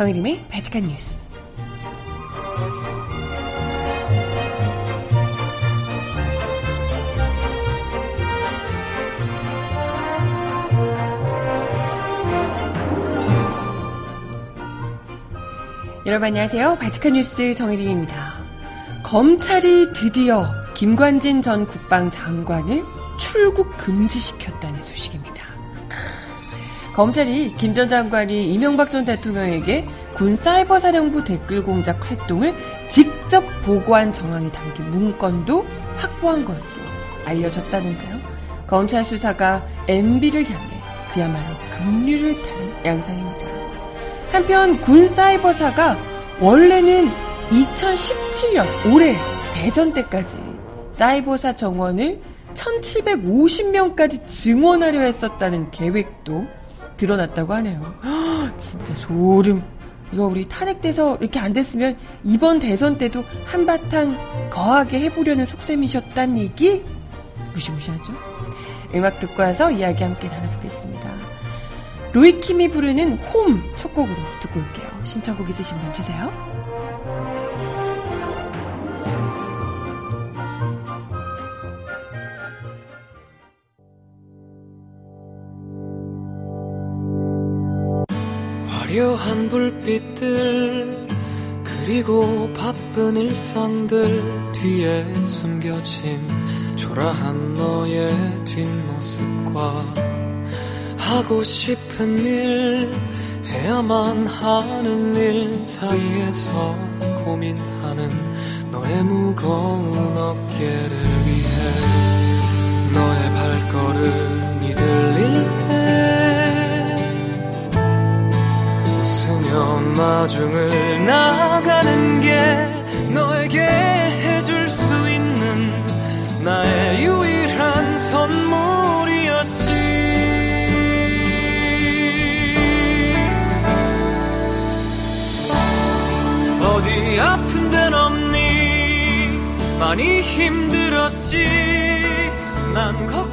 정혜림의 바칙한 뉴스. 여러분 안녕하세요. 바칙한 뉴스 정혜림입니다. 검찰이 드디어 김관진 전 국방장관을 출국 소식입니다. 검찰이 김 전 장관이 이명박 전 대통령에게 군 사이버 사령부 댓글 공작 활동을 직접 보고한 정황이 담긴 문건도 확보한 것으로 알려졌다는데요. 검찰 수사가 MB를 향해 그야말로 급류를 타는 양상입니다. 한편 군 사이버사가 원래는 2017년 올해 대전 때까지 사이버사 정원을 1750명까지 증원하려 했었다는 계획도 드러났다고 하네요. 진짜 소름. 이거 우리 탄핵돼서 이렇게 안 됐으면 이번 대선 때도 한바탕 거하게 해보려는 속셈이셨단 얘기? 무시무시하죠? 음악 듣고 와서 이야기 함께 나눠보겠습니다. 로이킴이 부르는 홈 첫 곡으로 듣고 올게요. 신청곡 있으신 분 주세요. 화려한 불빛들 그리고 바쁜 일상들 뒤에 숨겨진 초라한 너의 뒷모습과 하고 싶은 일 해야만 하는 일 사이에서 고민하는 너의 무거운 어깨를 위해 너의 발걸음이 들릴 마중을 나가는 게 너에게 해줄 수 있는 나의 유일한 선물이었지. 어디 아픈 데는 없니? 많이 힘들었지. 난 걱정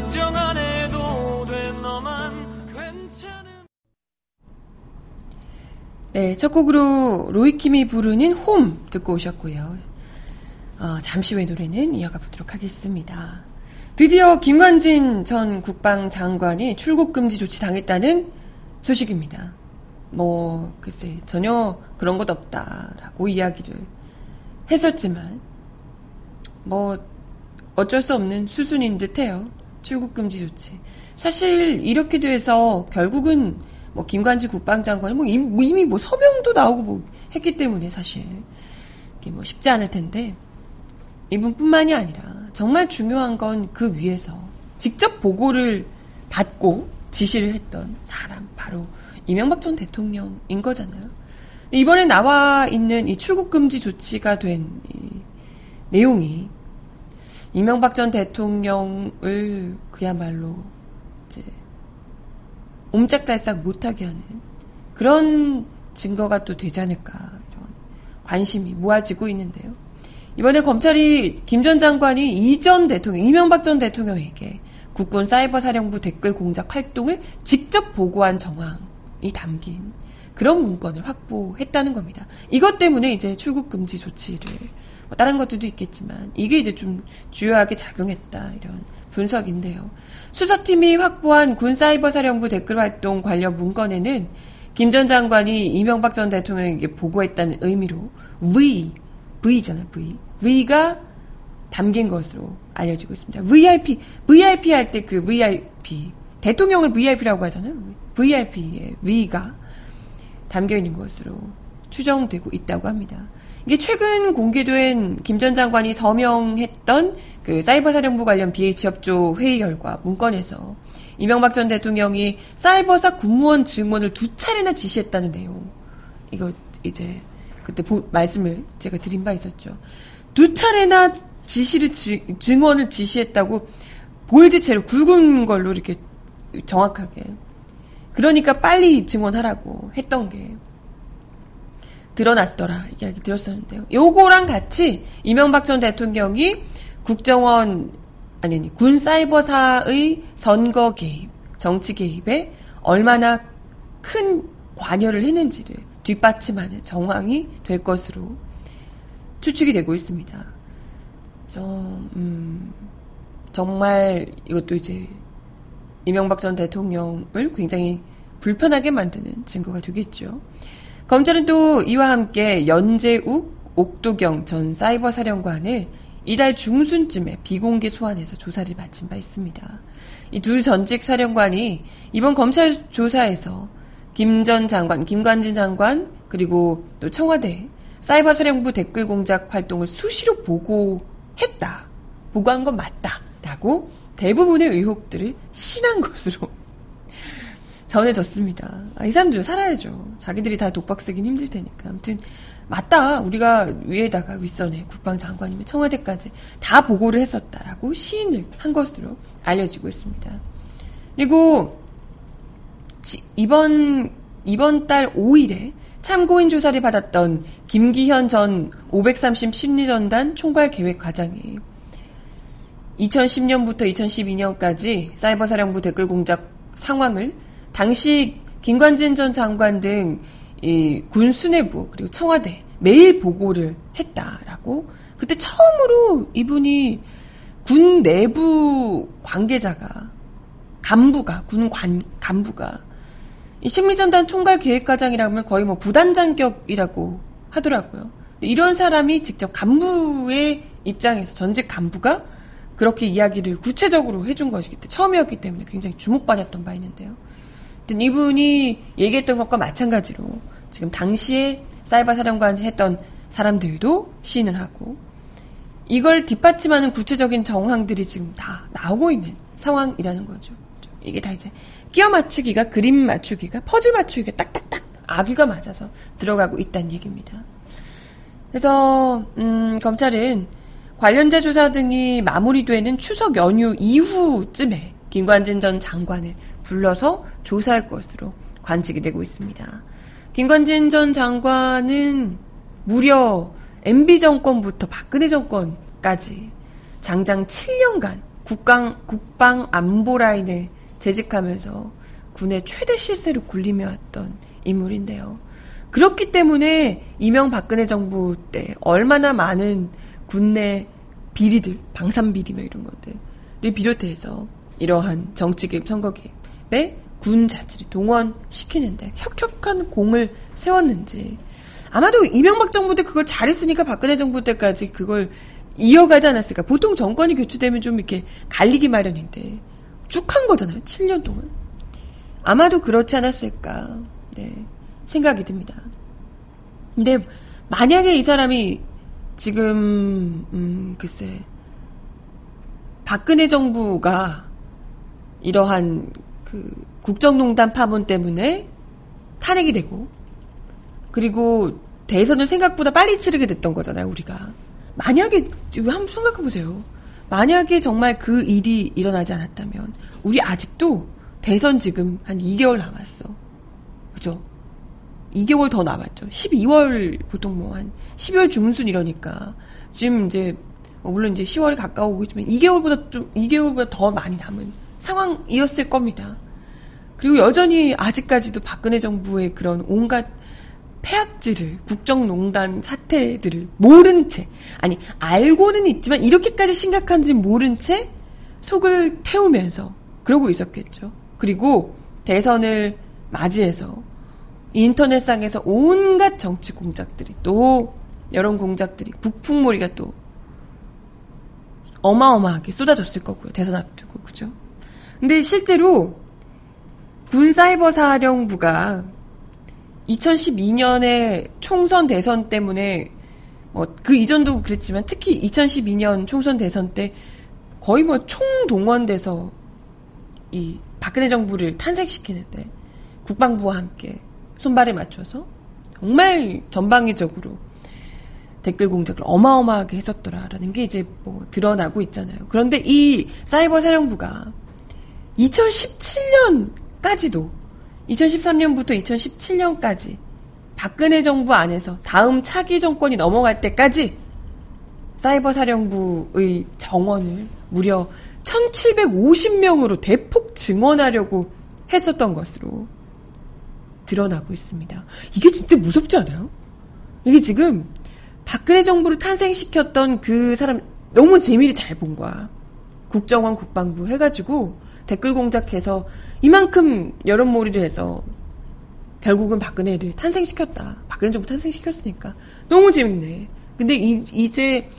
네, 첫 곡으로 로이킴이 부르는 홈 듣고 오셨고요. 어, 잠시 후에 노래는 이어가 보도록 하겠습니다. 드디어 김관진 전 국방장관이 출국 금지 조치 당했다는 소식입니다. 뭐 글쎄 전혀 그런 것 없다라고 이야기를 했었지만 뭐 어쩔 수 없는 수순인 듯 해요. 출국 금지 조치. 사실 이렇게 돼서 결국은 뭐 김관지 국방장관이 뭐 이미, 뭐 이미 뭐 서명도 나오고 뭐 했기 때문에 사실 이게 뭐 쉽지 않을 텐데 이분뿐만이 아니라 정말 중요한 건 그 위에서 직접 보고를 받고 지시를 했던 사람 바로 이명박 전 대통령인 거잖아요. 이번에 나와 있는 이 출국 금지 조치가 된 내용이 이명박 전 대통령을 그야말로 이제 옴짝달싹 못하게 하는 그런 증거가 또 되지 않을까 이런 관심이 모아지고 있는데요. 이번에 검찰이 김 전 장관이 이전 대통령 이명박 전 대통령에게 국군 사이버 사령부 댓글 공작 활동을 직접 보고한 정황이 담긴 그런 문건을 확보했다는 겁니다. 이것 때문에 이제 출국 금지 조치를 뭐 다른 것들도 있겠지만 이게 이제 좀 주요하게 작용했다 이런 분석인데요. 수사팀이 확보한 군 사이버 사령부 댓글 활동 관련 문건에는 김 전 장관이 이명박 전 대통령에게 보고했다는 의미로 V, V잖아요, V. V가 담긴 것으로 알려지고 있습니다. VIP, VIP 할 때 그 VIP, 대통령을 VIP라고 하잖아요. VIP의 V가 담겨 있는 것으로 추정되고 있다고 합니다. 이게 최근 공개된 김 전 장관이 서명했던 그 사이버 사령부 관련 BH 협조 회의 결과 문건에서 이명박 전 대통령이 사이버사 군무원 증원을 두 차례나 지시했다는 내용. 이거 이제 그때 보, 말씀을 제가 드린 바 있었죠. 두 차례나 지시를 지, 증언을 지시했다고 보일드체로 굵은 걸로 이렇게 정확하게. 그러니까 빨리 증언하라고 했던 게 드러났더라 이야기 들었었는데요. 요거랑 같이 이명박 전 대통령이 국정원 아니 아니 군 사이버사의 선거 개입, 정치 개입에 얼마나 큰 관여를 했는지를 뒷받침하는 정황이 될 것으로 추측이 되고 있습니다. 그래서 음, 정말 이것도 이제 이명박 전 대통령을 굉장히 불편하게 만드는 증거가 되겠죠. 검찰은 또 이와 함께 연재욱 옥도경 전 사이버 사령관을 이달 중순쯤에 비공개 소환해서 조사를 마친 바 있습니다. 이 두 전직 사령관이 이번 검찰 조사에서 김 전 장관, 김관진 장관, 그리고 또 청와대 사이버 사령부 댓글 공작 활동을 수시로 보고했다. 보고한 건 맞다. 라고 대부분의 의혹들을 신한 것으로 전해졌습니다. 아, 이 사람들 살아야죠. 자기들이 다 독박 쓰긴 힘들 테니까. 아무튼 맞다. 우리가 위에다가 윗선에 국방장관이면 청와대까지 다 보고를 했었다라고 시인을 한 것으로 알려지고 있습니다. 그리고 이번 이번 달 5일에 참고인 조사를 받았던 김기현 전 530 심리전단 총괄 계획 과장이 2010년부터 2012년까지 사이버 사령부 댓글 공작 상황을 당시 김관진 전 장관 등 군 수뇌부 그리고 청와대 매일 보고를 했다라고 그때 처음으로 이분이 군 내부 관계자가 간부가 군 관, 간부가 이 심리전단 총괄 기획과장이라면 거의 뭐 부단장격이라고 하더라고요. 이런 사람이 직접 간부의 입장에서 전직 간부가 그렇게 이야기를 구체적으로 해준 것이기 때문에 처음이었기 때문에 굉장히 주목받았던 바 있는데요. 이분이 얘기했던 것과 마찬가지로 지금 당시에 사이버 사령관 했던 사람들도 시인을 하고 이걸 뒷받침하는 구체적인 정황들이 지금 다 나오고 있는 상황이라는 거죠. 이게 다 이제 끼어 맞추기가 그림 맞추기가 퍼즐 맞추기가 딱딱딱 아귀가 맞아서 들어가고 있다는 얘기입니다. 그래서 음, 검찰은 관련자 조사 등이 마무리되는 추석 연휴 이후쯤에 김관진 전 장관을 불러서 조사할 것으로 관측이 되고 있습니다. 김관진 전 장관은 무려 MB 정권부터 박근혜 정권까지 장장 7년간 국방, 국방 안보 라인을 재직하면서 군의 최대 실세를 굴리며 왔던 인물인데요. 그렇기 때문에 이명박근혜 정부 때 얼마나 많은 군내 비리들, 방산 비리 뭐 이런 것들을 비롯해서 이러한 정치 개입, 선거 개입 네? 군 자체를 동원시키는데 혁혁한 공을 세웠는지 아마도 이명박 정부 때 그걸 잘했으니까 박근혜 정부 때까지 그걸 이어가지 않았을까. 보통 정권이 교체되면 좀 이렇게 갈리기 마련인데 쭉 한 거잖아요. 7년 동안. 아마도 그렇지 않았을까. 네. 생각이 듭니다. 근데 만약에 이 사람이 지금 음 글쎄 박근혜 정부가 이러한 그 국정농단 파문 때문에 탄핵이 되고 그리고 대선을 생각보다 빨리 치르게 됐던 거잖아요, 우리가. 만약에 한번 생각해 보세요. 만약에 정말 그 일이 일어나지 않았다면 우리 아직도 대선 지금 한 2개월 남았어. 그죠? 2개월 더 남았죠. 12월 보통 뭐 한 12월 중순 이러니까 지금 이제 뭐 물론 이제 10월이 가까우고 있지만 2개월보다 좀 2개월보다 더 많이 남은 상황이었을 겁니다. 그리고 여전히 아직까지도 박근혜 정부의 그런 온갖 폐악질을 국정농단 사태들을 모른 채 아니 알고는 있지만 이렇게까지 심각한지 모른 채 속을 태우면서 그러고 있었겠죠. 그리고 대선을 맞이해서 인터넷상에서 온갖 정치 공작들이 또 여론 공작들이 북풍몰이가 또 어마어마하게 쏟아졌을 거고요. 대선 앞두고 그죠? 근데 실제로 군사이버사령부가 2012년에 총선 대선 때문에 뭐 그 이전도 그랬지만 특히 2012년 총선 대선 때 거의 뭐 총동원돼서 이 박근혜 정부를 탄생시키는데 국방부와 함께 손발에 맞춰서 정말 전방위적으로 댓글 공작을 어마어마하게 했었더라라는 게 이제 뭐 드러나고 있잖아요. 그런데 이 사이버 사령부가 2017년 까지도 2013년부터 2017년까지 박근혜 정부 안에서 다음 차기 정권이 넘어갈 때까지 사이버 사령부의 정원을 무려 1750명으로 대폭 증원하려고 했었던 것으로 드러나고 있습니다. 이게 진짜 무섭지 않아요? 이게 지금 박근혜 정부를 탄생시켰던 그 사람 너무 재미를 잘 본 거야. 국정원 국방부 해가지고 댓글 공작해서 이만큼 여론몰이를 해서 결국은 박근혜를 탄생시켰다. 박근혜 정부 탄생시켰으니까. 너무 재밌네. 근데 이, 이제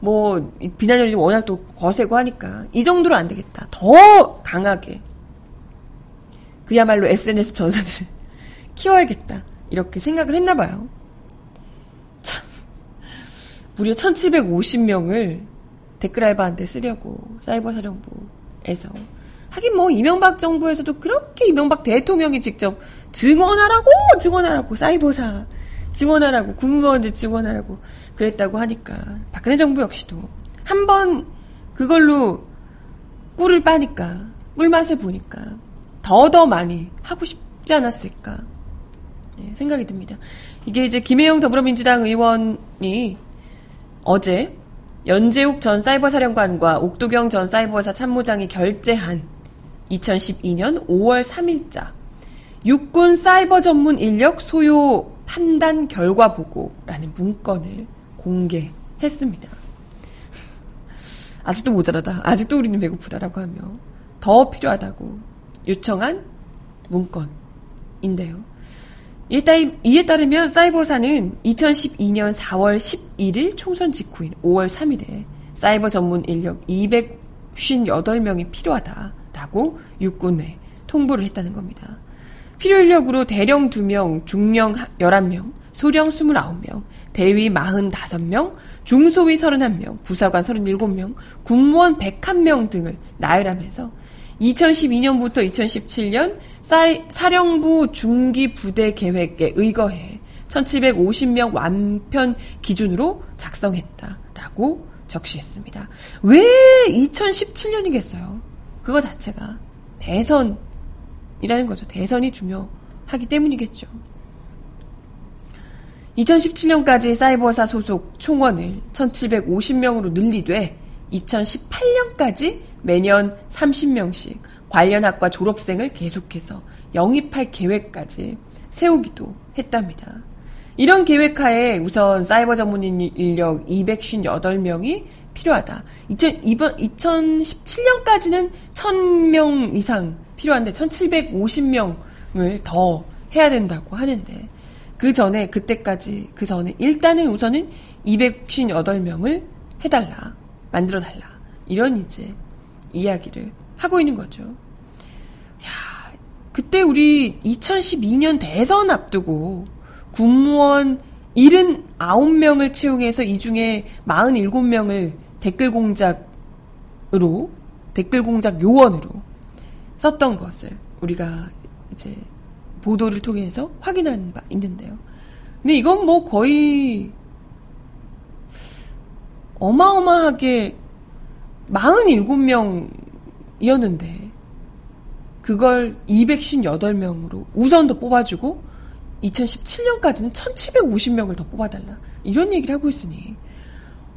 뭐 비난열이 워낙 또 거세고 하니까 이 정도로 안 되겠다. 더 강하게 그야말로 SNS 전사들 키워야겠다. 이렇게 생각을 했나 봐요. 참 무려 1750명을 댓글 알바한테 쓰려고 사이버 사령부에서 하긴 뭐 이명박 정부에서도 그렇게 이명박 대통령이 직접 증언하라고 증언하라고 사이버사 증언하라고 군무원들 증언하라고 그랬다고 하니까 박근혜 정부 역시도 한 번 그걸로 꿀을 빠니까 꿀맛을 보니까 더더 많이 하고 싶지 않았을까 네, 생각이 듭니다. 이게 이제 김혜영 더불어민주당 의원이 어제 연재욱 전 사이버사령관과 옥도경 전 사이버사 참모장이 결재한 2012년 5월 3일자 육군 사이버 전문 인력 소요 판단 결과 보고라는 문건을 공개했습니다. 아직도 모자라다. 아직도 우리는 배고프다라고 하며 더 필요하다고 요청한 문건인데요. 이에 따르면 사이버사는 2012년 4월 11일 총선 직후인 5월 3일에 사이버 전문 인력 258명이 필요하다 라고 육군에 통보를 했다는 겁니다. 필요 인력으로 대령 2명, 중령 11명, 소령 29명, 대위 45명, 중소위 31명, 부사관 37명, 군무원 101명 등을 나열하면서 2012년부터 2017년 사이, 사령부 중기 부대 계획에 의거해 1750명 완편 기준으로 작성했다라고 적시했습니다. 왜 2017년이겠어요? 그거 자체가 대선이라는 거죠. 대선이 중요하기 때문이겠죠. 2017년까지 사이버사 소속 총원을 1750명으로 늘리되 2018년까지 매년 30명씩 관련 학과 졸업생을 계속해서 영입할 계획까지 세우기도 했답니다. 이런 계획하에 우선 사이버 전문 인력 258명이 필요하다. 2000, 이번 2017년까지는 1000명 이상 필요한데 1750명을 더 해야 된다고 하는데 그 전에 그때까지 그 전에 일단은 우선은 258명을 해달라 만들어 달라 이런 이제 이야기를 하고 있는 거죠. 야, 그때 우리 2012년 대선 앞두고 군무원 79명을 채용해서 이 중에 47명을 댓글 공작으로 댓글 공작 요원으로 썼던 것을 우리가 이제 보도를 통해서 확인한 바 있는데요. 근데 이건 뭐 거의 어마어마하게 47명이었는데 그걸 258명으로 우선 더 뽑아주고 2017년까지는 1750명을 더 뽑아달라 이런 얘기를 하고 있으니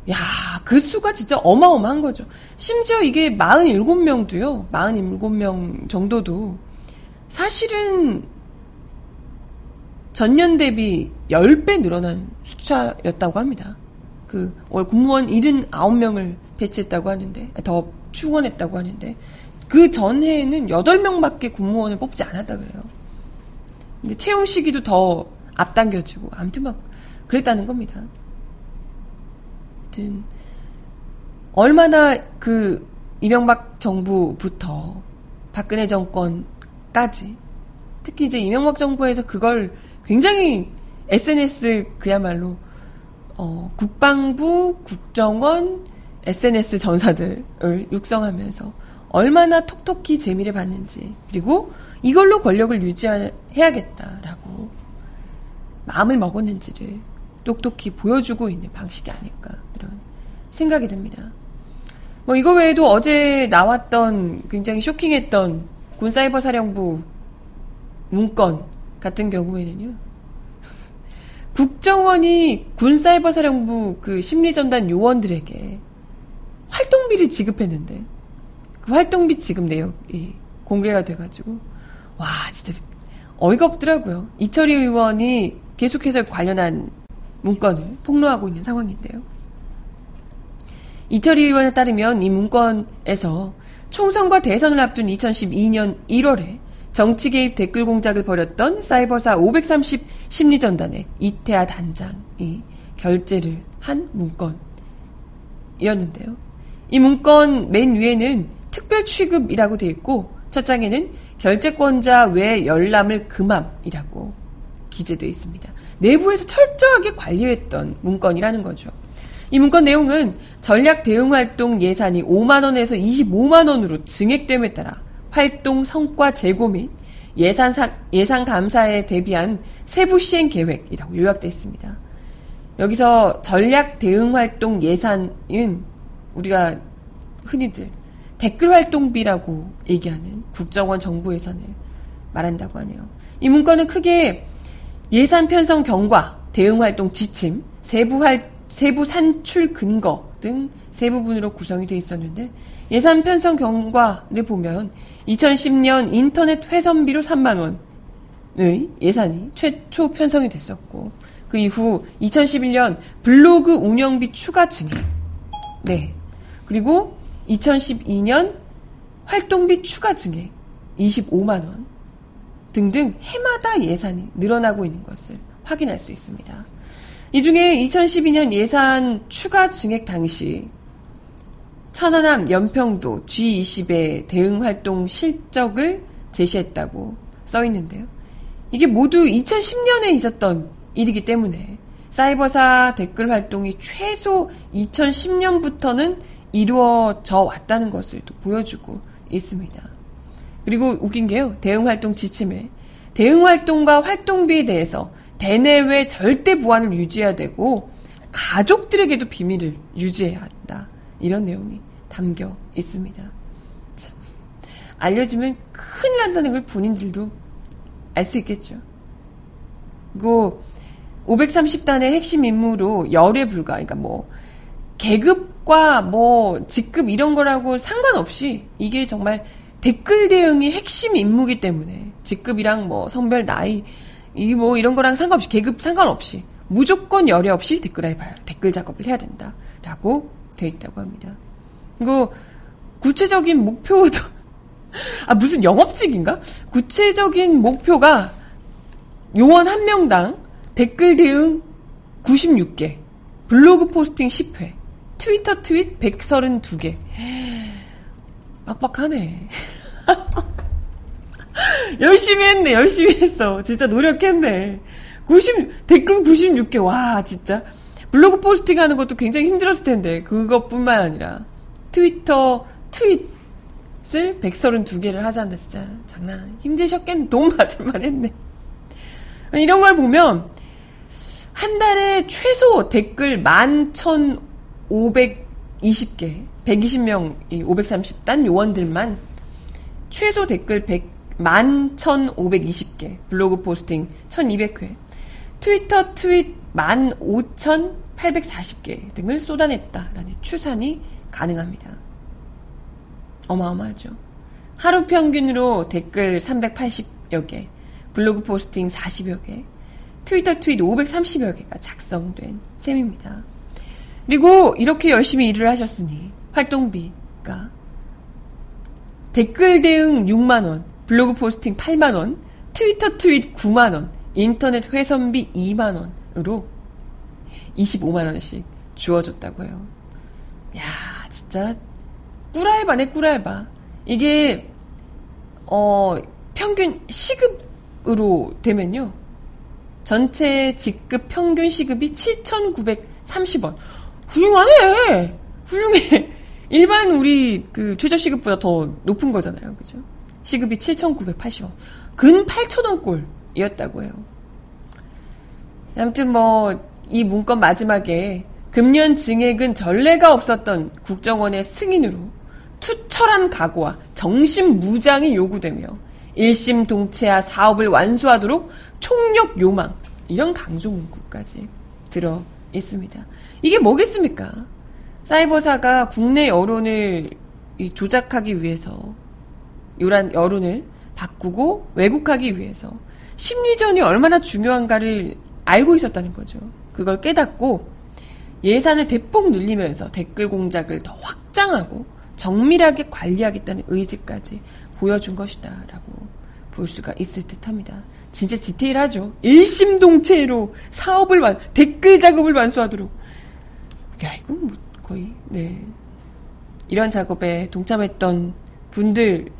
야, 그 수가 진짜 어마어마한 거죠. 심지어 이게 47명도요. 47명 정도도 사실은 전년 대비 10배 늘어난 숫자였다고 합니다. 그, 군무원 79명을 배치했다고 하는데, 더 충원했다고 하는데, 그 전해에는 8명밖에 군무원을 뽑지 않았다 그래요. 근데 채용 시기도 더 앞당겨지고, 아무튼 막, 그랬다는 겁니다. 아무튼, 얼마나 그, 이명박 정부부터 박근혜 정권까지, 특히 이제 이명박 정부에서 그걸 굉장히 SNS 그야말로 어, 국방부, 국정원, SNS 전사들을 육성하면서 얼마나 톡톡히 재미를 봤는지 그리고 이걸로 권력을 유지해야겠다라고 마음을 먹었는지를 똑똑히 보여주고 있는 방식이 아닐까 이런 생각이 듭니다. 뭐 이거 외에도 어제 나왔던 굉장히 쇼킹했던 군사이버 사령부 문건 같은 경우에는요. 국정원이 군사이버 사령부 그 심리전단 요원들에게 활동비를 지급했는데 그 활동비 지급 내역이 공개가 돼가지고 와 진짜 어이가 없더라고요. 이철희 의원이 계속해서 관련한 문건을 폭로하고 있는 상황인데요. 이철희 의원에 따르면 이 문건에서 총선과 대선을 앞둔 2012년 1월에 정치 개입 댓글 공작을 벌였던 사이버사 530 심리전단의 이태아 단장이 결재를 한 문건이었는데요. 이 문건 맨 위에는 특별 취급이라고 되어 있고 첫 장에는 결재권자 외 열람을 금함이라고 기재되어 있습니다. 내부에서 철저하게 관리했던 문건이라는 거죠. 이 문건 내용은 전략 대응 활동 예산이 5만 원에서 25만 원으로 증액됨에 따라 활동 성과 재고 및 예산 사, 예산 감사에 대비한 세부 시행 계획이라고 요약되어 있습니다. 여기서 전략 대응 활동 예산은 우리가 흔히들 댓글 활동비라고 얘기하는 국정원 정부 예산을 말한다고 하네요. 이 문건은 크게 예산 편성 경과, 대응 활동 지침, 세부 활 세부 산출 근거 등 세 부분으로 구성이 되어 있었는데 예산 편성 경과를 보면 2010년 인터넷 회선비로 3만 원의 예산이 최초 편성이 됐었고 그 이후 2011년 블로그 운영비 추가 증액 네 그리고 2012년 활동비 추가 증액 25만 원 등등 해마다 예산이 늘어나고 있는 것을 확인할 수 있습니다. 이 중에 2012년 예산 추가 증액 당시 천안함 연평도 G20의 대응 활동 실적을 제시했다고 써 있는데요. 이게 모두 2010년에 있었던 일이기 때문에 사이버사 댓글 활동이 최소 2010년부터는 이루어져 왔다는 것을 또 보여주고 있습니다. 그리고 웃긴 게요. 대응 활동 지침에 대응 활동과 활동비에 대해서 대내외 절대 보안을 유지해야 되고 가족들에게도 비밀을 유지해야 한다. 이런 내용이 담겨 있습니다. 참, 알려지면 큰일 난다는 걸 본인들도 알 수 있겠죠. 그리고 530단의 핵심 임무로 열애 불가, 그러니까 뭐 계급과 뭐 직급 이런 거라고 상관없이 이게 정말 댓글 대응이 핵심 임무기 때문에 직급이랑 뭐 성별 나이 이 뭐 이런 거랑 상관없이 계급 상관없이 무조건 열애 없이 댓글 알바 댓글 작업을 해야 된다라고 되어 있다고 합니다. 그리고 구체적인 목표도 아 무슨 영업직인가? 구체적인 목표가 요원 한 명당 댓글 대응 96개, 블로그 포스팅 10회, 트위터 트윗 132개. 빡빡하네. 열심히 했네, 열심히 했어. 진짜 노력했네. 90, 댓글 96개. 와, 진짜. 블로그 포스팅 하는 것도 굉장히 힘들었을 텐데, 그것뿐만 아니라. 트위터, 트윗을 132개를 하자는데, 진짜. 장난, 힘드셨겠네. 돈 받을만 했네. 이런 걸 보면, 한 달에 최소 댓글 11,520개, 120명, 530단 요원들만 최소 댓글 100, 11,520개, 블로그 포스팅 1,200회, 트위터 트윗 15,840개 등을 쏟아냈다라는 추산이 가능합니다. 어마어마하죠. 하루 평균으로 댓글 380여 개, 블로그 포스팅 40여 개, 트위터 트윗 530여 개가 작성된 셈입니다. 그리고 이렇게 열심히 일을 하셨으니 활동비가 댓글 대응 6만 원, 블로그 포스팅 8만 원, 트위터 트윗 9만 원, 인터넷 회선비 2만 원으로 25만 원씩 주어졌다고 해요. 야 진짜 꿀알바네 꿀알바. 이게 어 평균 시급으로 되면요. 전체 직급 평균 시급이 7,930원. 훌륭하네! 훌륭해! 일반 우리 그 최저 시급보다 더 높은 거잖아요. 그죠? 시급이 7,980원. 근 8,000원 꼴이었다고 해요. 아무튼 뭐, 이 문건 마지막에 금년 증액은 전례가 없었던 국정원의 승인으로 투철한 각오와 정신 무장이 요구되며 일심 동체하 사업을 완수하도록 총력 요망 이런 강조 문구까지 들어 있습니다. 이게 뭐겠습니까? 사이버사가 국내 여론을 조작하기 위해서 요란 여론을 바꾸고 왜곡하기 위해서 심리전이 얼마나 중요한가를 알고 있었다는 거죠. 그걸 깨닫고 예산을 대폭 늘리면서 댓글 공작을 더 확장하고 정밀하게 관리하겠다는 의지까지 보여준 것이다라고 볼 수가 있을 듯합니다. 진짜 디테일하죠. 일심동체로 사업을 완, 댓글 작업을 완수하도록. 야, 이건 뭐 거의, 네. 이런 작업에 동참했던 분들,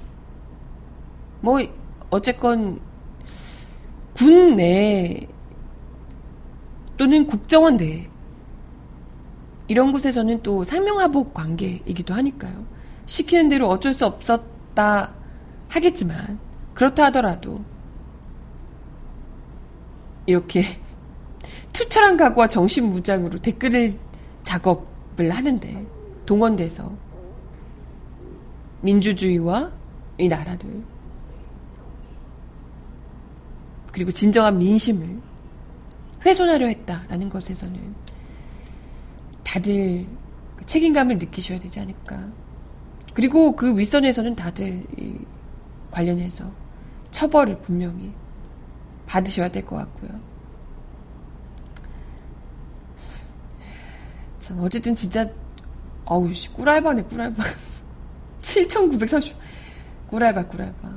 뭐, 어쨌건, 군 내, 또는 국정원 내, 이런 곳에서는 또 상명하복 관계이기도 하니까요. 시키는 대로 어쩔 수 없었다 하겠지만, 그렇다 하더라도, 이렇게 투철한 각오와 정신 무장으로 댓글을 작업을 하는데 동원돼서 민주주의와 이 나라를 그리고 진정한 민심을 훼손하려 했다라는 것에서는 다들 그 책임감을 느끼셔야 되지 않을까. 그리고 그 윗선에서는 다들 관련해서 처벌을 분명히 받으셔야 될 것 같고요. 참, 어쨌든 진짜, 어우, 씨, 꿀알바네, 꿀알바. 7,930. 꿀알바, 꿀알바.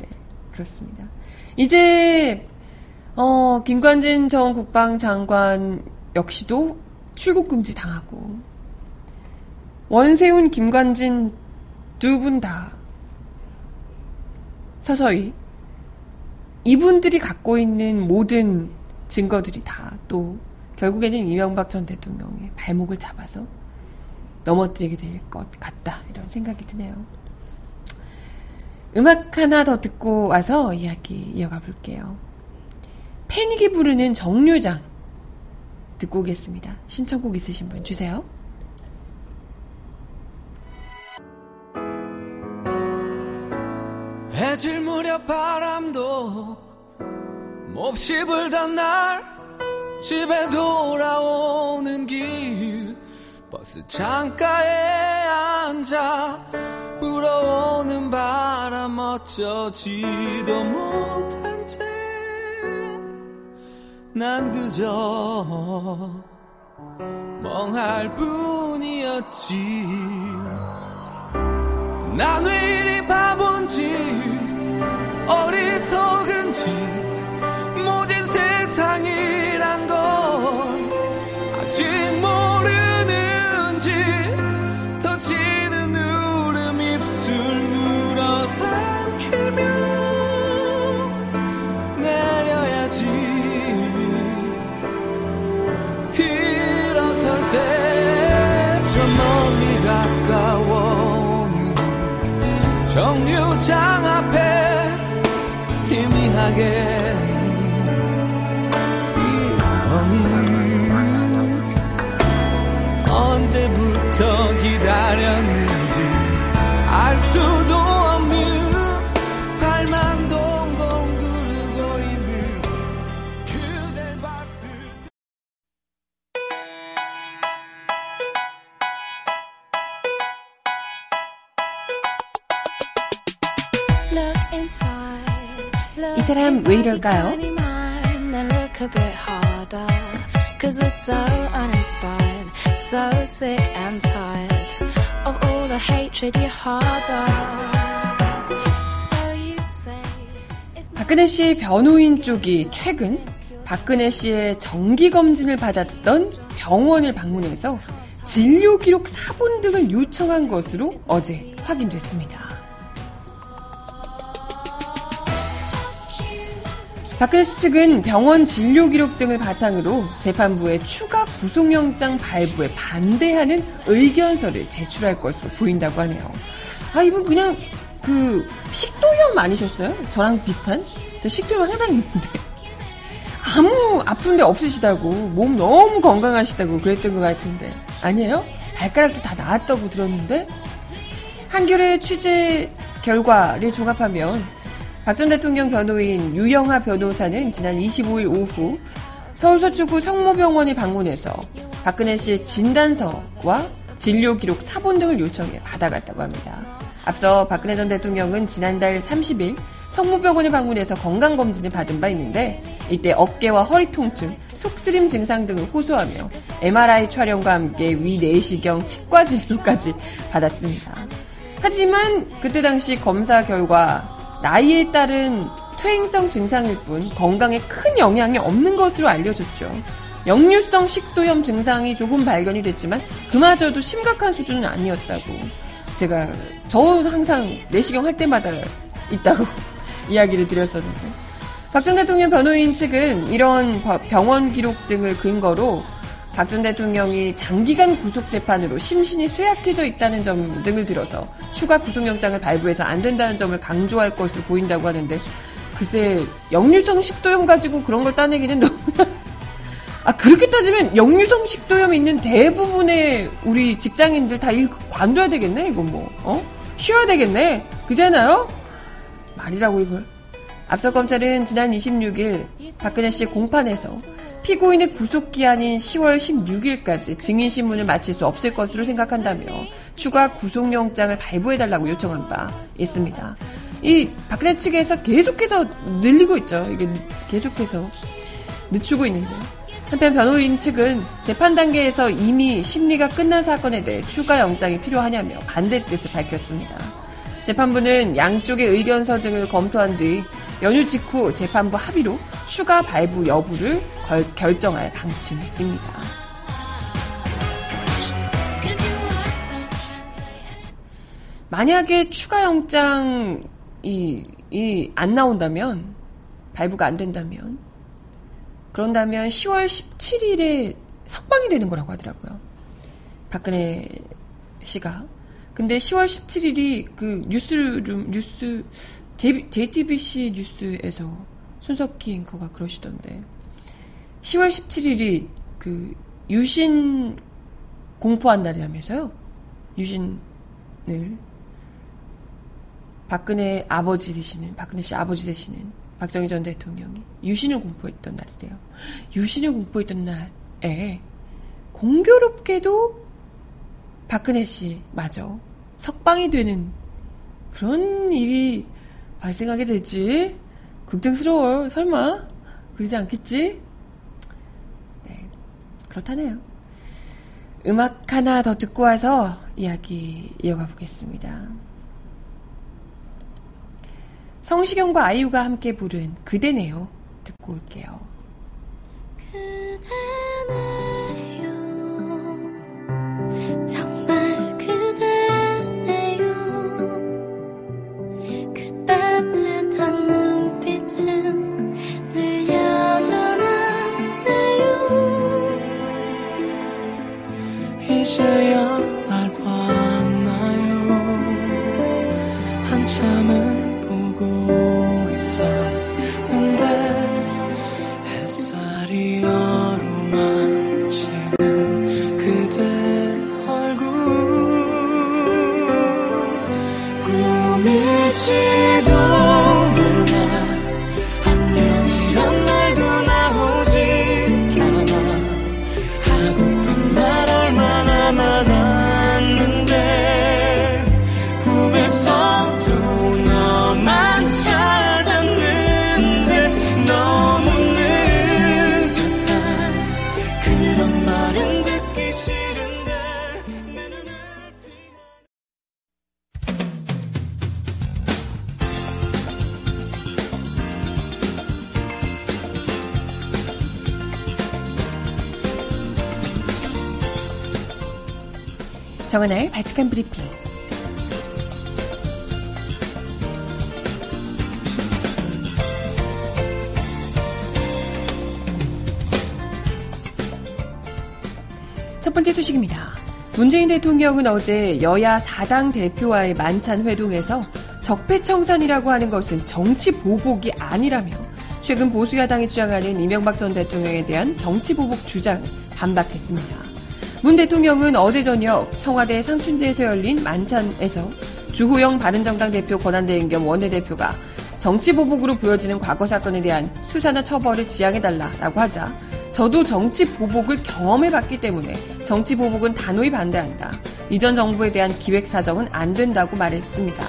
네, 그렇습니다. 이제, 어, 김관진 전 국방장관 역시도 출국 금지 당하고, 원세훈, 김관진 두 분 다 서서히 이분들이 갖고 있는 모든 증거들이 다 또 결국에는 이명박 전 대통령의 발목을 잡아서 넘어뜨리게 될 것 같다 이런 생각이 드네요. 음악 하나 더 듣고 와서 이야기 이어가 볼게요. 패닉이 부르는 정류장 듣고 오겠습니다. 신청곡 있으신 분 주세요. 해질 무렵 바람도 몹시 불던 날 집에 돌아오는 길. 버스 창가에 앉아 불어오는 바람 어쩌지도 못한 채 난 그저 멍할 뿐이었지. 난 왜 이리 바본지 not 박근혜 씨 변호인 쪽이 최근 박근혜 씨의 정기 검진을 받았던 병원을 방문해서 진료 기록 사본 등을 요청한 것으로 어제 확인됐습니다. 박근혜 씨 측은 병원 진료 기록 등을 바탕으로 재판부에 추가 구속영장 발부에 반대하는 의견서를 제출할 것으로 보인다고 하네요. 아, 이분 그냥 그 식도염 아니셨어요? 저랑 비슷한? 저 식도염 항상 있는데. 아무 아픈 데 없으시다고, 몸 너무 건강하시다고 그랬던 것 같은데. 아니에요? 발가락도 다 나았다고 들었는데? 한겨레 취재 결과를 종합하면 박 전 대통령 변호인 유영하 변호사는 지난 25일 오후 서울 서초구 성모병원에 방문해서 박근혜 씨의 진단서와 진료 기록 사본 등을 요청해 받아갔다고 합니다. 앞서 박근혜 전 대통령은 지난달 30일 성모병원에 방문해서 건강검진을 받은 바 있는데 이때 어깨와 허리 통증, 속쓰림 증상 등을 호소하며 MRI 촬영과 함께 위 내시경 치과 진료까지 받았습니다. 하지만 그때 당시 검사 결과 나이에 따른 퇴행성 증상일 뿐 건강에 큰 영향이 없는 것으로 알려졌죠. 역류성 식도염 증상이 조금 발견이 됐지만 그마저도 심각한 수준은 아니었다고 제가 저 항상 내시경 할 때마다 있다고 이야기를 드렸었는데 박 전 대통령 변호인 측은 이런 병원 기록 등을 근거로 박 전 대통령이 장기간 구속 재판으로 심신이 쇠약해져 있다는 점 등을 들어서 추가 구속영장을 발부해서 안 된다는 점을 강조할 것으로 보인다고 하는데 글쎄 역류성 식도염 가지고 그런 걸 따내기는 너무 아 그렇게 따지면 역류성 식도염 있는 대부분의 우리 직장인들 다 일 관둬야 되겠네 이건 뭐. 어? 쉬어야 되겠네. 그잖아요? 말이라고 이걸. 앞서 검찰은 지난 26일 박근혜 씨 공판에서 피고인의 구속기한인 10월 16일까지 증인신문을 마칠 수 없을 것으로 생각한다며 추가 구속영장을 발부해달라고 요청한 바 있습니다. 이 박근혜 측에서 계속해서 늘리고 있죠. 이게 계속해서 늦추고 있는데. 한편 변호인 측은 재판 단계에서 이미 심리가 끝난 사건에 대해 추가 영장이 필요하냐며 반대 뜻을 밝혔습니다. 재판부는 양쪽의 의견서 등을 검토한 뒤 연휴 직후 재판부 합의로 추가 발부 여부를 걸, 결정할 방침입니다. 만약에 추가 영장이 이, 안 나온다면 발부가 안 된다면 그런다면 10월 17일에 석방이 되는 거라고 하더라고요. 박근혜 씨가 근데 10월 17일이 그 뉴스룸 뉴스 JTBC 뉴스에서 손석희 앵커가 그러시던데 10월 17일이 그 유신 공포한 날이라면서요. 유신을 박근혜 아버지 되시는 박근혜 씨 아버지 되시는 박정희 전 대통령이 유신을 공포했던 날이래요. 유신을 공포했던 날에 공교롭게도 박근혜 씨 마저 석방이 되는 그런 일이 발생하게 될지 걱정스러워. 설마 그러지 않겠지? 네, 그렇다네요. 음악 하나 더 듣고 와서 이야기 이어가 보겠습니다. 성시경과 아이유가 함께 부른 그대네요. 듣고 올게요. 정은아의 발칙한 브리핑. 첫 번째 소식입니다. 문재인 대통령은 어제 여야 4당 대표와의 만찬 회동에서 적폐청산이라고 하는 것은 정치 보복이 아니라며 최근 보수야당이 주장하는 이명박 전 대통령에 대한 정치 보복 주장을 반박했습니다. 문 대통령은 어제 저녁 청와대 상춘지에서 열린 만찬에서 주호영 바른정당 대표 권한대행 겸 원내대표가 정치보복으로 보여지는 과거 사건에 대한 수사나 처벌을 지향해달라라고 하자 저도 정치보복을 경험해봤기 때문에 정치보복은 단호히 반대한다. 이전 정부에 대한 기획사정은 안 된다고 말했습니다.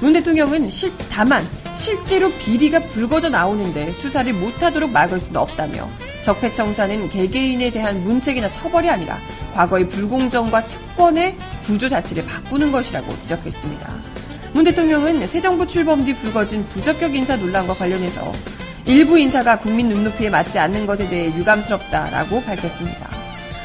문 대통령은 실, 다만 실제로 비리가 불거져 나오는데 수사를 못하도록 막을 수는 없다며 적폐청사는 개개인에 대한 문책이나 처벌이 아니라 과거의 불공정과 특권의 구조 자체를 바꾸는 것이라고 지적했습니다. 문 대통령은 새 정부 출범 뒤 불거진 부적격 인사 논란과 관련해서 일부 인사가 국민 눈높이에 맞지 않는 것에 대해 유감스럽다라고 밝혔습니다.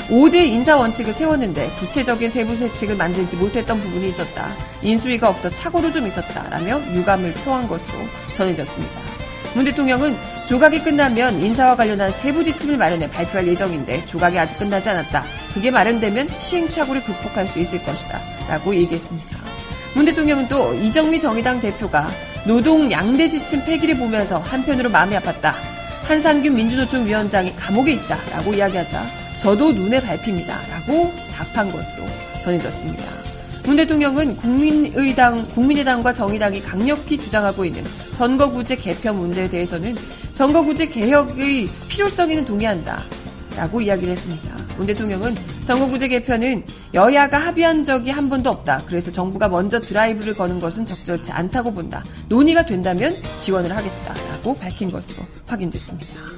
5대 인사 원칙을 세웠는데 구체적인 세부 세칙을 만들지 못했던 부분이 있었다. 인수위가 없어 착오도 좀 있었다라며 유감을 표한 것으로 전해졌습니다. 문 대통령은 조각이 끝나면 인사와 관련한 세부 지침을 마련해 발표할 예정인데 조각이 아직 끝나지 않았다. 그게 마련되면 시행착오를 극복할 수 있을 것이다. 라고 얘기했습니다. 문 대통령은 또 이정미 정의당 대표가 노동 양대 지침 폐기를 보면서 한편으로 마음이 아팠다. 한상균 민주노총 위원장이 감옥에 있다. 라고 이야기하자 저도 눈에 밟힙니다. 라고 답한 것으로 전해졌습니다. 문 대통령은 국민의당, 국민의당과 정의당이 강력히 주장하고 있는 선거구제 개편 문제에 대해서는 선거구제 개혁의 필요성에는 동의한다. 라고 이야기를 했습니다. 문 대통령은 선거구제 개편은 여야가 합의한 적이 한 번도 없다. 그래서 정부가 먼저 드라이브를 거는 것은 적절치 않다고 본다. 논의가 된다면 지원을 하겠다라고 밝힌 것으로 확인됐습니다.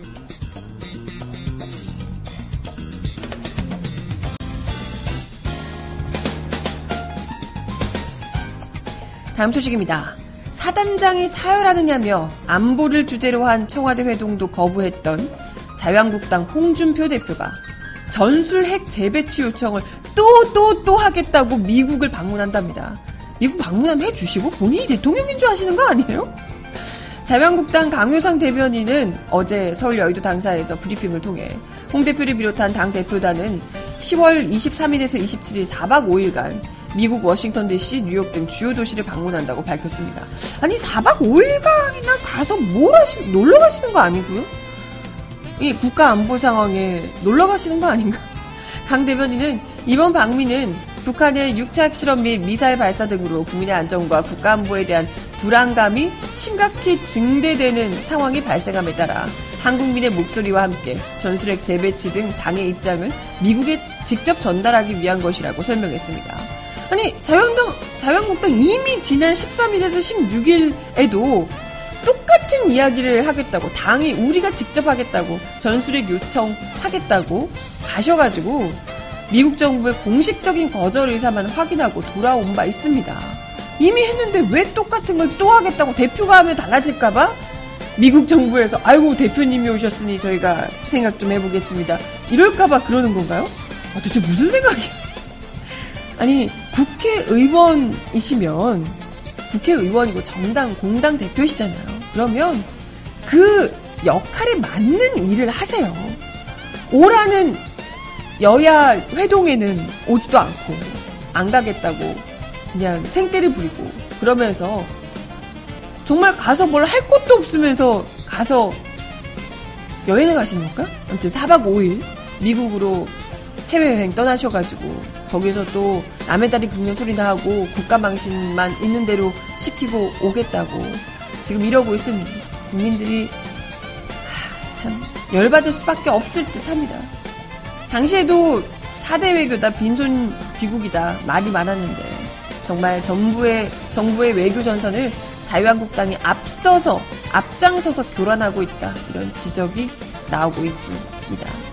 다음 소식입니다. 사단장이 사열하느냐며 안보를 주제로 한 청와대 회동도 거부했던 자유한국당 홍준표 대표가 전술 핵 재배치 요청을 또또 또 하겠다고 미국을 방문한답니다. 미국 방문하면 해주시고 본인이 대통령인 줄 아시는 거 아니에요? 자유한국당 강효상 대변인은 어제 서울 여의도 당사에서 브리핑을 통해 홍 대표를 비롯한 당 대표단은 10월 23일에서 27일 4박 5일간 미국 워싱턴 DC, 뉴욕 등 주요 도시를 방문한다고 밝혔습니다. 아니 4박 5일간이나 가서 뭘 하시, 놀러 가시는 거 아니고요? 이 국가 안보 상황에 놀러 가시는 거 아닌가? 강 대변인은 이번 방미는 북한의 6차 핵실험 및 미사일 발사 등으로 국민의 안전과 국가 안보에 대한 불안감이 심각히 증대되는 상황이 발생함에 따라 한국민의 목소리와 함께 전술핵 재배치 등 당의 입장을 미국에 직접 전달하기 위한 것이라고 설명했습니다. 아니 자유한당 자유한국당 이미 지난 13일에서 16일에도 똑같은 이야기를 하겠다고 당이 우리가 직접 하겠다고 전술핵 요청하겠다고 가셔가지고 미국 정부의 공식적인 거절 의사만 확인하고 돌아온 바 있습니다. 이미 했는데 왜 똑같은 걸 또 하겠다고 대표가 하면 달라질까봐 미국 정부에서 아이고 대표님이 오셨으니 저희가 생각 좀 해보겠습니다. 이럴까봐 그러는 건가요? 아, 도대체 무슨 생각이야? 아니 국회의원이시면 국회의원이고 정당 공당 대표시잖아요. 그러면 그 역할에 맞는 일을 하세요. 오라는 여야 회동에는 오지도 않고 안 가겠다고 그냥 생떼를 부리고 그러면서 정말 가서 뭘 할 것도 없으면서 가서 여행을 가시는 건가? 아무튼 4박 5일 미국으로 해외여행 떠나셔가지고 거기서 또 남의 다리 긁는 소리나 하고 국가 망신만 있는 대로 시키고 오겠다고 지금 이러고 있으니 국민들이 하, 참 열받을 수밖에 없을 듯합니다. 당시에도 4대 외교다 빈손 귀국이다 말이 많았는데 정말 정부의 정부의 외교 전선을 자유한국당이 앞서서 앞장서서 교란하고 있다 이런 지적이 나오고 있습니다.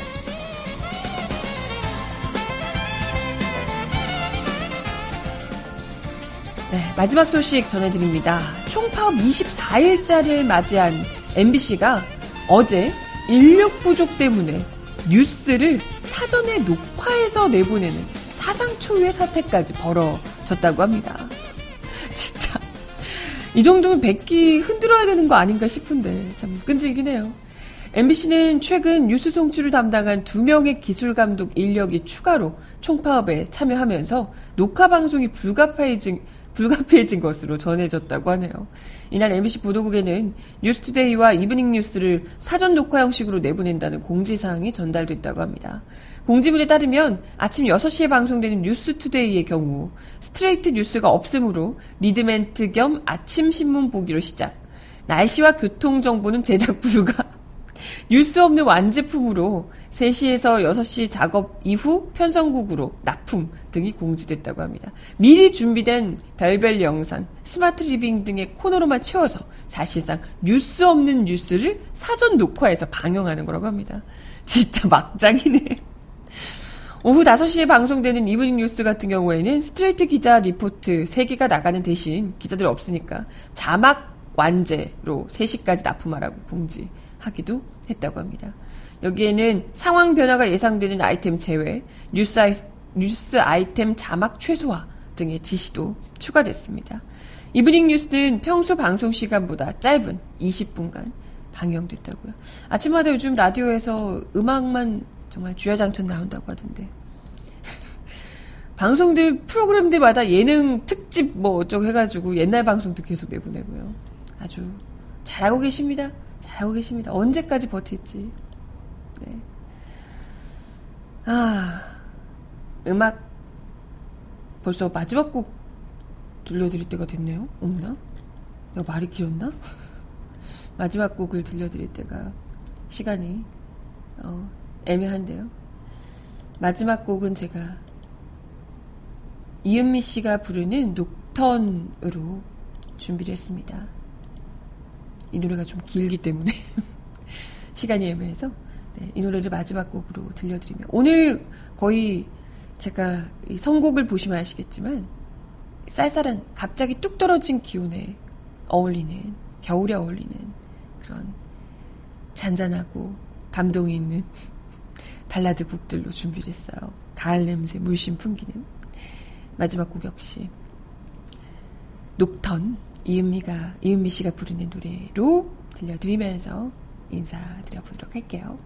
네, 마지막 소식 전해드립니다. 총파업 24일짜리를 맞이한 MBC가 어제 인력 부족 때문에 뉴스를 사전에 녹화해서 내보내는 사상 초유의 사태까지 벌어졌다고 합니다. 진짜 이 정도면 백기 흔들어야 되는 거 아닌가 싶은데 참 끈질기긴 해요. MBC는 최근 뉴스 송출을 담당한 두 명의 기술 감독 인력이 추가로 총파업에 참여하면서 녹화 방송이 불가피해진 불가피해진 것으로 전해졌다고 하네요. 이날 MBC 보도국에는 뉴스투데이와 이브닝 뉴스를 사전 녹화 형식으로 내보낸다는 공지사항이 전달됐다고 합니다. 공지문에 따르면 아침 6시에 방송되는 뉴스투데이의 경우 스트레이트 뉴스가 없으므로 리드멘트 겸 아침 신문 보기로 시작. 날씨와 교통 정보는 제작 불가. 뉴스 없는 완제품으로 3시에서 6시 작업 이후 편성국으로 납품 등이 공지됐다고 합니다. 미리 준비된 별별 영상, 스마트 리빙 등의 코너로만 채워서 사실상 뉴스 없는 뉴스를 사전 녹화해서 방영하는 거라고 합니다. 진짜 막장이네. 오후 5시에 방송되는 이브닝 뉴스 같은 경우에는 스트레이트 기자 리포트 3개가 나가는 대신 기자들 없으니까 자막 완제로 3시까지 납품하라고 공지 하기도 했다고 합니다. 여기에는 상황 변화가 예상되는 아이템 제외, 뉴스, 아이, 뉴스 아이템 자막 최소화 등의 지시도 추가됐습니다. 이브닝 뉴스는 평소 방송 시간보다 짧은 20분간 방영됐다고요. 아침마다 요즘 라디오에서 음악만 정말 주야장천 나온다고 하던데. 방송들 프로그램들마다 예능 특집 뭐 어쩌고 해가지고 옛날 방송도 계속 내보내고요. 아주 잘하고 계십니다. 잘하고 계십니다. 언제까지 버틸지. 네. 아, 음악 벌써 마지막 곡 들려드릴 때가 됐네요. 없나? 내가 말이 길었나? 마지막 곡을 들려드릴 때가 시간이 어, 애매한데요. 마지막 곡은 제가 이은미 씨가 부르는 녹턴으로 준비를 했습니다. 이 노래가 좀 길기 때문에 시간이 애매해서 네, 이 노래를 마지막 곡으로 들려드리며 오늘 거의 제가 선곡을 보시면 아시겠지만 쌀쌀한 갑자기 뚝 떨어진 기온에 어울리는 겨울에 어울리는 그런 잔잔하고 감동이 있는 발라드 곡들로 준비를 했어요. 가을 냄새 물씬 풍기는 마지막 곡 역시 녹턴 이은미가 이은미 씨가 부르는 노래로 들려드리면서 인사드려 보도록 할게요.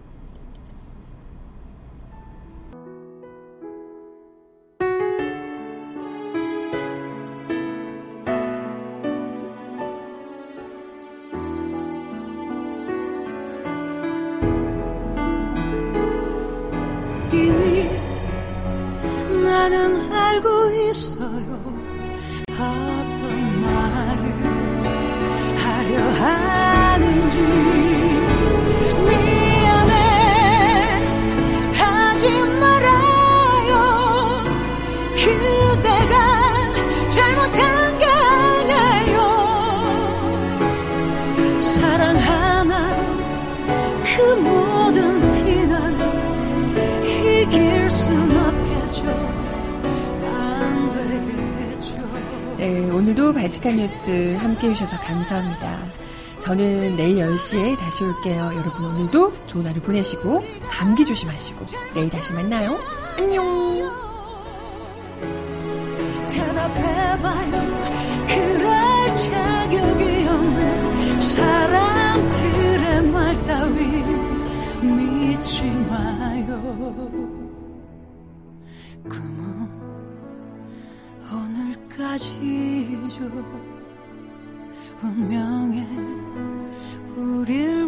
사랑 하나로 그 모든 비난을 이길 순 없겠죠 안 되겠죠 네, 오늘도 발칙한 뉴스 함께 해주셔서 감사합니다. 저는 내일 10시에 다시 올게요. 여러분 오늘도 좋은 하루 보내시고 감기 조심하시고 내일 다시 만나요. 안녕. 대답해봐요 사라지죠. 운명의 우릴